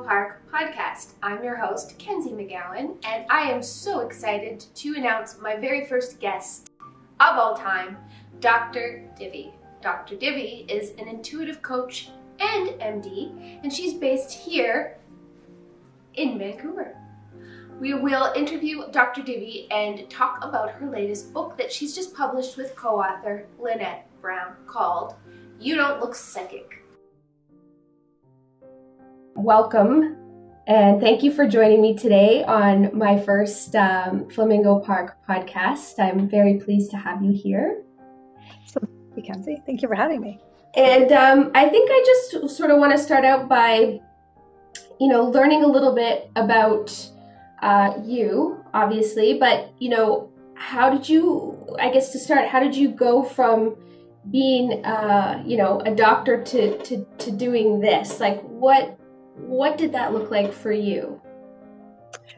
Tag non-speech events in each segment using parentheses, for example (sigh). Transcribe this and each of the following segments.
Park podcast. I'm your host, Kenzie McGowan, and I am so excited to announce my very first guest of all time, Dr. Divi. Dr. Divi is an intuitive coach and MD, and she's based here in Vancouver. We will interview Dr. Divi and talk about her latest book that she's just published with co author Lynette Brown called You Don't Look Psychic welcome and thank you for joining me today on my first um, Flamingo Park podcast. I'm very pleased to have you here. So, Kenzie, thank you for having me. And um, I think I just sort of want to start out by, you know, learning a little bit about uh, you, obviously, but, you know, how did you, I guess to start, how did you go from being, uh, you know, a doctor to, to, to doing this? Like, what what did that look like for you?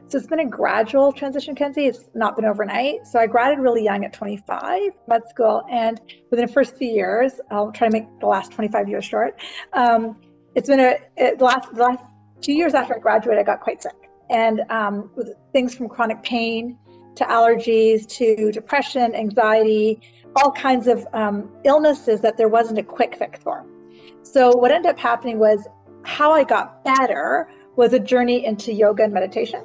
So it's been a gradual transition, Kenzie. It's not been overnight. So I graduated really young at 25, med school, and within the first few years, I'll try to make the last 25 years short. Um, it's been a it, the last the last two years after I graduated, I got quite sick, and um, with things from chronic pain to allergies to depression, anxiety, all kinds of um, illnesses that there wasn't a quick fix for. So what ended up happening was how I got better was a journey into yoga and meditation.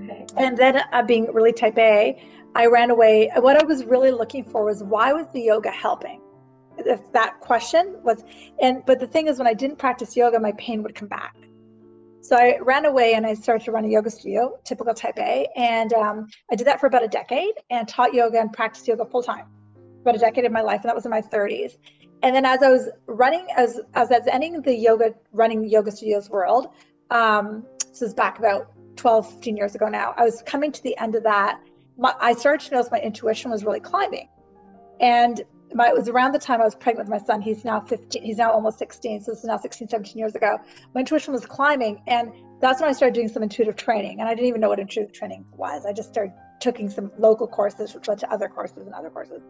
Okay. And then uh, being really type A, I ran away. What I was really looking for was why was the yoga helping? If that question was, and but the thing is, when I didn't practice yoga, my pain would come back. So I ran away and I started to run a yoga studio, typical type A, and um, I did that for about a decade and taught yoga and practiced yoga full time, about a decade of my life, and that was in my 30s and then as I was running, as as I was ending the yoga, running yoga studios world, um, this is back about 12, 15 years ago now. I was coming to the end of that. My, I started to notice my intuition was really climbing, and my, it was around the time I was pregnant with my son. He's now 15. He's now almost 16. So this is now 16, 17 years ago. My intuition was climbing, and that's when I started doing some intuitive training. And I didn't even know what intuitive training was. I just started taking some local courses, which led to other courses and other courses.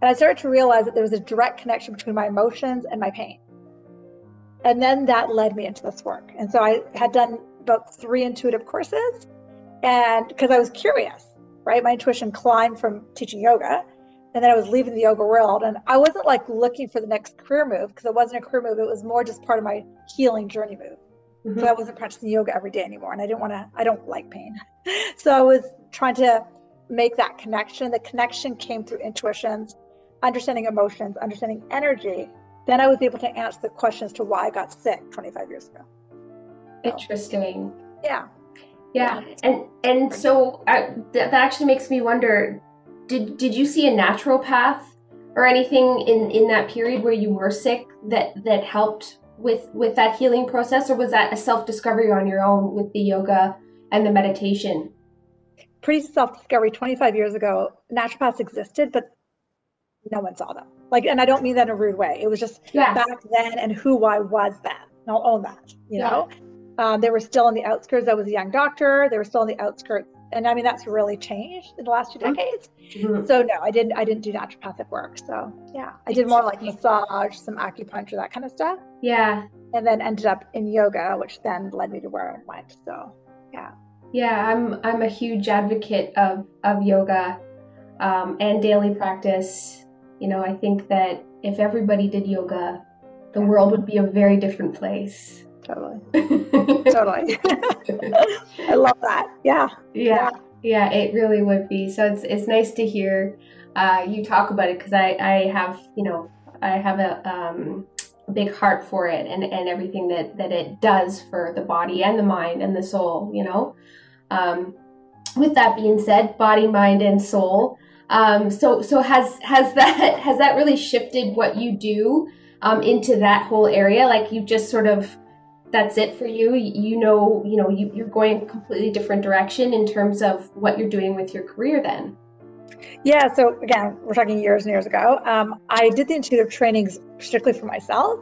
And I started to realize that there was a direct connection between my emotions and my pain. And then that led me into this work. And so I had done about three intuitive courses. And because I was curious, right? My intuition climbed from teaching yoga. And then I was leaving the yoga world. And I wasn't like looking for the next career move because it wasn't a career move. It was more just part of my healing journey move. Mm-hmm. So I wasn't practicing yoga every day anymore. And I didn't want to, I don't like pain. So I was trying to make that connection. The connection came through intuitions understanding emotions, understanding energy, then I was able to answer the questions to why I got sick 25 years ago. So, Interesting. Yeah. Yeah. And and so I, th- that actually makes me wonder did did you see a naturopath or anything in in that period where you were sick that that helped with with that healing process or was that a self-discovery on your own with the yoga and the meditation? Pretty self-discovery 25 years ago. Naturopaths existed, but no one saw them. Like, and I don't mean that in a rude way. It was just yeah. back then and who I was then. And I'll own that, you yeah. know? Um, they were still on the outskirts. I was a young doctor. They were still on the outskirts. And I mean, that's really changed in the last 2 mm-hmm. decades. Mm-hmm. So no, I didn't, I didn't do naturopathic work. So yeah, I did more like massage, some acupuncture, that kind of stuff. Yeah. And then ended up in yoga, which then led me to where I went. So yeah. Yeah, I'm, I'm a huge advocate of, of yoga um, and daily practice you know, I think that if everybody did yoga, the world would be a very different place. Totally. (laughs) totally. (laughs) I love that. Yeah. yeah. Yeah. it really would be. So it's it's nice to hear uh, you talk about it because I, I have, you know, I have a um, a big heart for it and, and everything that, that it does for the body and the mind and the soul, you know. Um, with that being said, body, mind, and soul um, so so has has (laughs) that has that really shifted what you do um, into that whole area? Like you just sort of that's it for you. You know you know you, you're going a completely different direction in terms of what you're doing with your career then. Yeah. So again, we're talking years and years ago. Um, I did the intuitive trainings strictly for myself.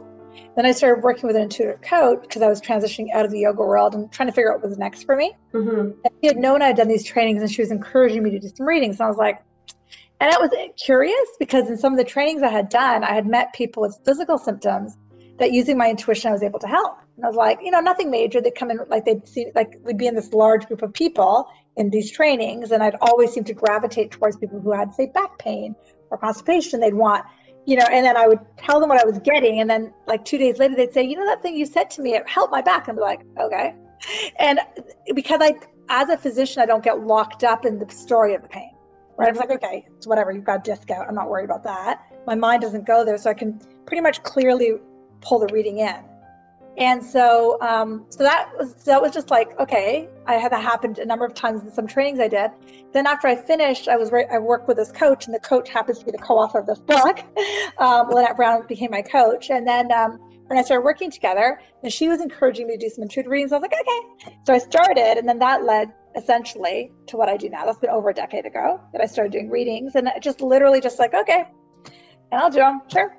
Then I started working with an intuitive coach because I was transitioning out of the yoga world and trying to figure out what was next for me. Mm-hmm. And she had known I'd done these trainings and she was encouraging me to do some readings. And I was like, and I was curious because in some of the trainings I had done, I had met people with physical symptoms that using my intuition I was able to help. And I was like, you know, nothing major. They'd come in, like, they'd see, like, we'd be in this large group of people in these trainings. And I'd always seem to gravitate towards people who had, say, back pain or constipation. They'd want, you know, and then I would tell them what I was getting. And then, like, two days later, they'd say, you know, that thing you said to me, it helped my back. Be like, okay. And because I, as a physician, I don't get locked up in the story of the pain. Right? I like, okay, it's whatever. You've got disc out. I'm not worried about that. My mind doesn't go there, so I can pretty much clearly pull the reading in. And so, um, so that was that was just like okay. I had that happened a number of times in some trainings I did. Then after I finished, I was I worked with this coach, and the coach happens to be the co-author of this book. (laughs) Um, Lynette Brown became my coach, and then um, when I started working together, and she was encouraging me to do some intuitive readings. I was like, okay. So I started, and then that led essentially to what I do now. That's been over a decade ago that I started doing readings, and it just literally just like okay, and I'll do them, sure.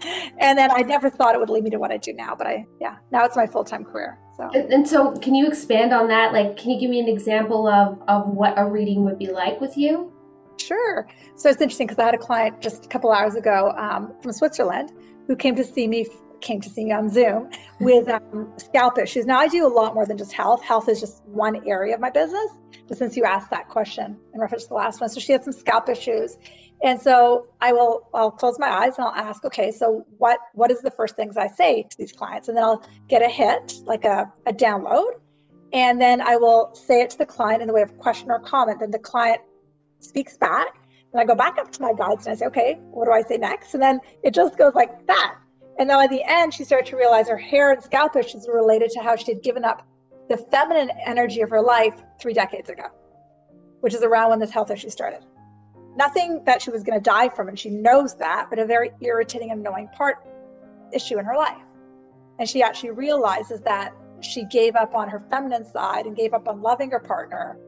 (laughs) and then I never thought it would lead me to what I do now, but I, yeah, now it's my full time career. So. And, and, so, can you expand on that? Like, can you give me an example of of what a reading would be like with you? Sure. So it's interesting because I had a client just a couple hours ago um, from Switzerland who came to see me came to see me on Zoom (laughs) with um, scalp issues. Now I do a lot more than just health. Health is just one area of my business. But since you asked that question in reference to the last one, so she had some scalp issues, and so I will I'll close my eyes and I'll ask, okay, so what what is the first things I say to these clients? And then I'll get a hit, like a, a download. And then I will say it to the client in the way of question or comment. Then the client speaks back. And I go back up to my guides and I say, okay, what do I say next? And then it just goes like that. And then at the end, she started to realize her hair and scalp issues were related to how she had given up the feminine energy of her life three decades ago, which is around when this health issue started nothing that she was going to die from, and she knows that, but a very irritating and annoying part issue in her life. And she actually realizes that she gave up on her feminine side and gave up on loving her partner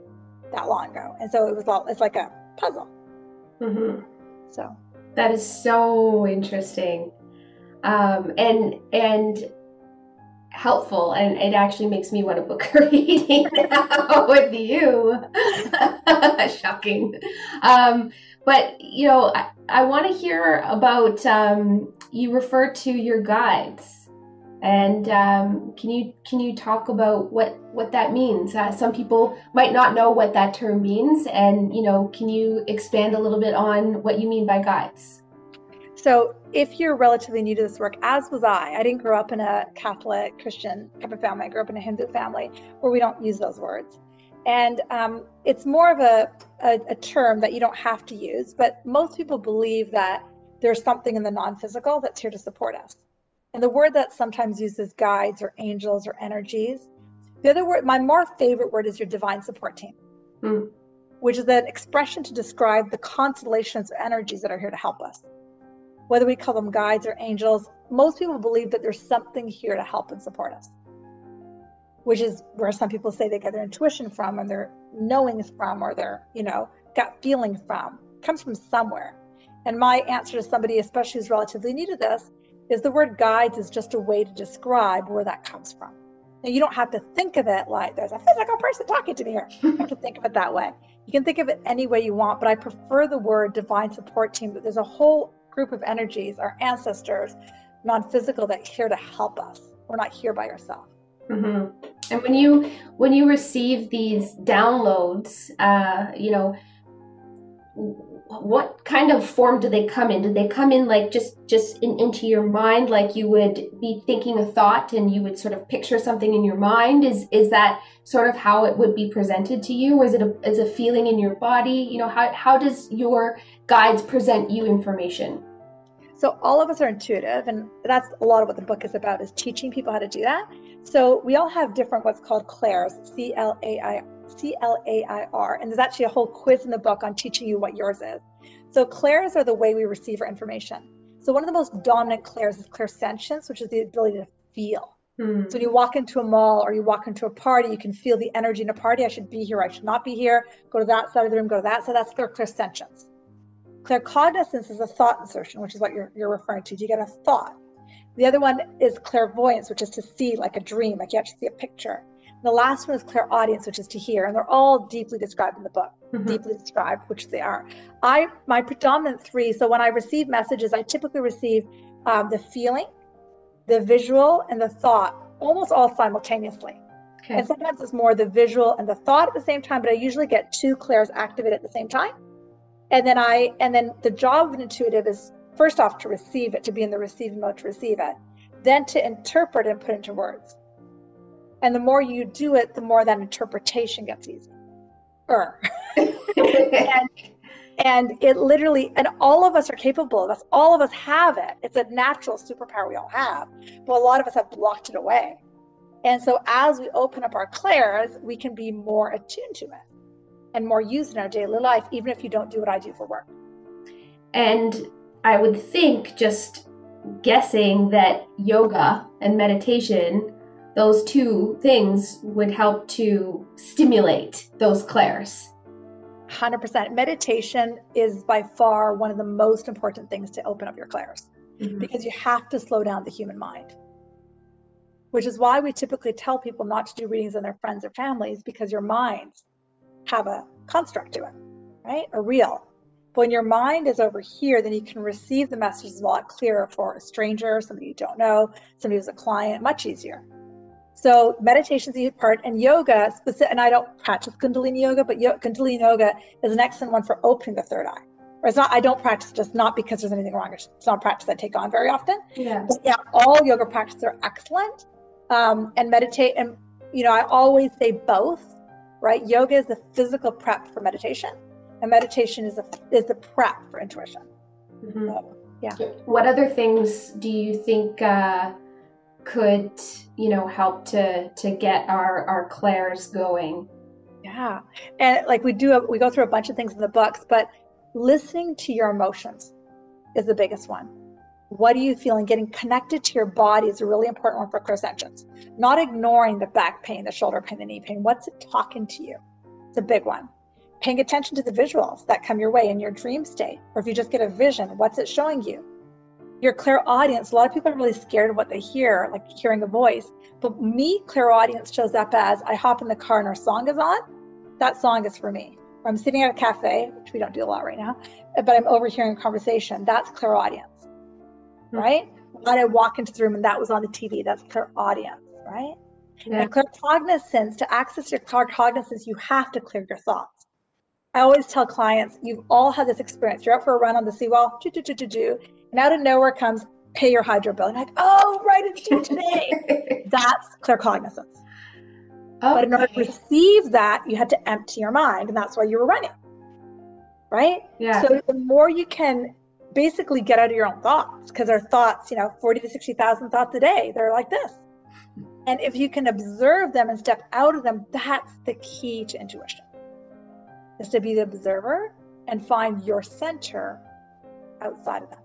that long ago. And so it was all, it's like a puzzle. Mm-hmm. So that is so interesting. Um, and, and, helpful and it actually makes me want to book (laughs) a reading with you. (laughs) Shocking. Um, but you know i, I want to hear about um, you refer to your guides. And um, can you can you talk about what what that means? Uh, some people might not know what that term means and you know can you expand a little bit on what you mean by guides? So if you're relatively new to this work, as was I, I didn't grow up in a Catholic Christian type of family. I grew up in a Hindu family where we don't use those words. And um, it's more of a, a, a term that you don't have to use, but most people believe that there's something in the non physical that's here to support us. And the word that sometimes uses guides or angels or energies. The other word, my more favorite word is your divine support team, mm. which is an expression to describe the constellations of energies that are here to help us whether we call them guides or angels, most people believe that there's something here to help and support us, which is where some people say they get their intuition from and their knowings from or their, you know, gut feeling from. It comes from somewhere. And my answer to somebody, especially who's relatively new to this, is the word guides is just a way to describe where that comes from. Now, you don't have to think of it like there's a physical person talking to me here. You have to think of it that way. You can think of it any way you want, but I prefer the word divine support team. But there's a whole group of energies, our ancestors, non-physical, that here to help us. We're not here by ourselves. Mm-hmm. And when you when you receive these downloads, uh, you know, what kind of form do they come in? Do they come in like just just in, into your mind, like you would be thinking a thought and you would sort of picture something in your mind? Is is that sort of how it would be presented to you, or is it a, is a feeling in your body? You know, how how does your guides present you information? So all of us are intuitive, and that's a lot of what the book is about is teaching people how to do that. So we all have different what's called clairs, C L A I C L A I R, and there's actually a whole quiz in the book on teaching you what yours is. So clairs are the way we receive our information. So one of the most dominant clairs is clairsentience, which is the ability to feel. Hmm. So when you walk into a mall or you walk into a party, you can feel the energy in a party. I should be here. I should not be here. Go to that side of the room. Go to that side. That's their clairsentience. Claircognizance is a thought insertion, which is what you're, you're referring to. Do you get a thought? The other one is clairvoyance, which is to see like a dream, like you actually see a picture. And the last one is clairaudience, which is to hear, and they're all deeply described in the book, mm-hmm. deeply described, which they are. I my predominant three. So when I receive messages, I typically receive um, the feeling, the visual, and the thought almost all simultaneously. Okay. And sometimes it's more the visual and the thought at the same time, but I usually get two clairs activated at the same time. And then I and then the job of an intuitive is first off to receive it, to be in the receiving mode to receive it, then to interpret and put into words. And the more you do it, the more that interpretation gets easier. (laughs) and, and it literally, and all of us are capable of this. All of us have it. It's a natural superpower we all have, but a lot of us have blocked it away. And so as we open up our clairs, we can be more attuned to it and more used in our daily life, even if you don't do what I do for work. And I would think, just guessing, that yoga and meditation, those two things would help to stimulate those clairs. 100%. Meditation is by far one of the most important things to open up your clairs mm-hmm. because you have to slow down the human mind which is why we typically tell people not to do readings on their friends or families because your minds have a construct to it, right? A real. But when your mind is over here, then you can receive the messages a lot clearer for a stranger, somebody you don't know, somebody who's a client, much easier. So meditation is a part, and yoga, specific, and I don't practice Kundalini yoga, but Kundalini yoga is an excellent one for opening the third eye. Or it's not, I don't practice just not because there's anything wrong. It's not a practice I take on very often. Yeah. But yeah, all yoga practices are excellent um, and meditate. And, you know, I always say both, right? Yoga is the physical prep for meditation, and meditation is, a, is the prep for intuition. Mm-hmm. So, yeah. What other things do you think uh, could, you know, help to to get our our clairs going? Yeah, and like we do, we go through a bunch of things in the books, but listening to your emotions is the biggest one. What are you feeling? Getting connected to your body is a really important one for clairsentience. Not ignoring the back pain, the shoulder pain, the knee pain. What's it talking to you? It's a big one. Paying attention to the visuals that come your way in your dream state, or if you just get a vision, what's it showing you? Your clairaudience, a lot of people are really scared of what they hear, like hearing a voice. But me, clairaudience shows up as I hop in the car and our song is on. That song is for me. I'm sitting at a cafe, which we don't do a lot right now, but I'm overhearing a conversation. That's clairaudience mm-hmm. Mm-hmm. right? When I walk into the room and that was on the TV, that's clairaudience, right? Yeah. And claircognizance, to access your claircognizance, you have to clear your thoughts. I always tell clients, you've all had this experience. You're out for a run on the seawall, do, do, do, do, do, and out of nowhere comes, pay your hydro bill. And like, oh, right, it's due today. (laughs) that's claircognizance. Okay. But in order to receive that, you had to empty your mind, and that's why you were running. Right? Yeah. So the more you can basically get out of your own thoughts because our thoughts, you know, 40 to 60,000 thoughts a day, they're like this. And if you can observe them and step out of them, that's the key to intuition. Is to be the observer and find your center outside of them.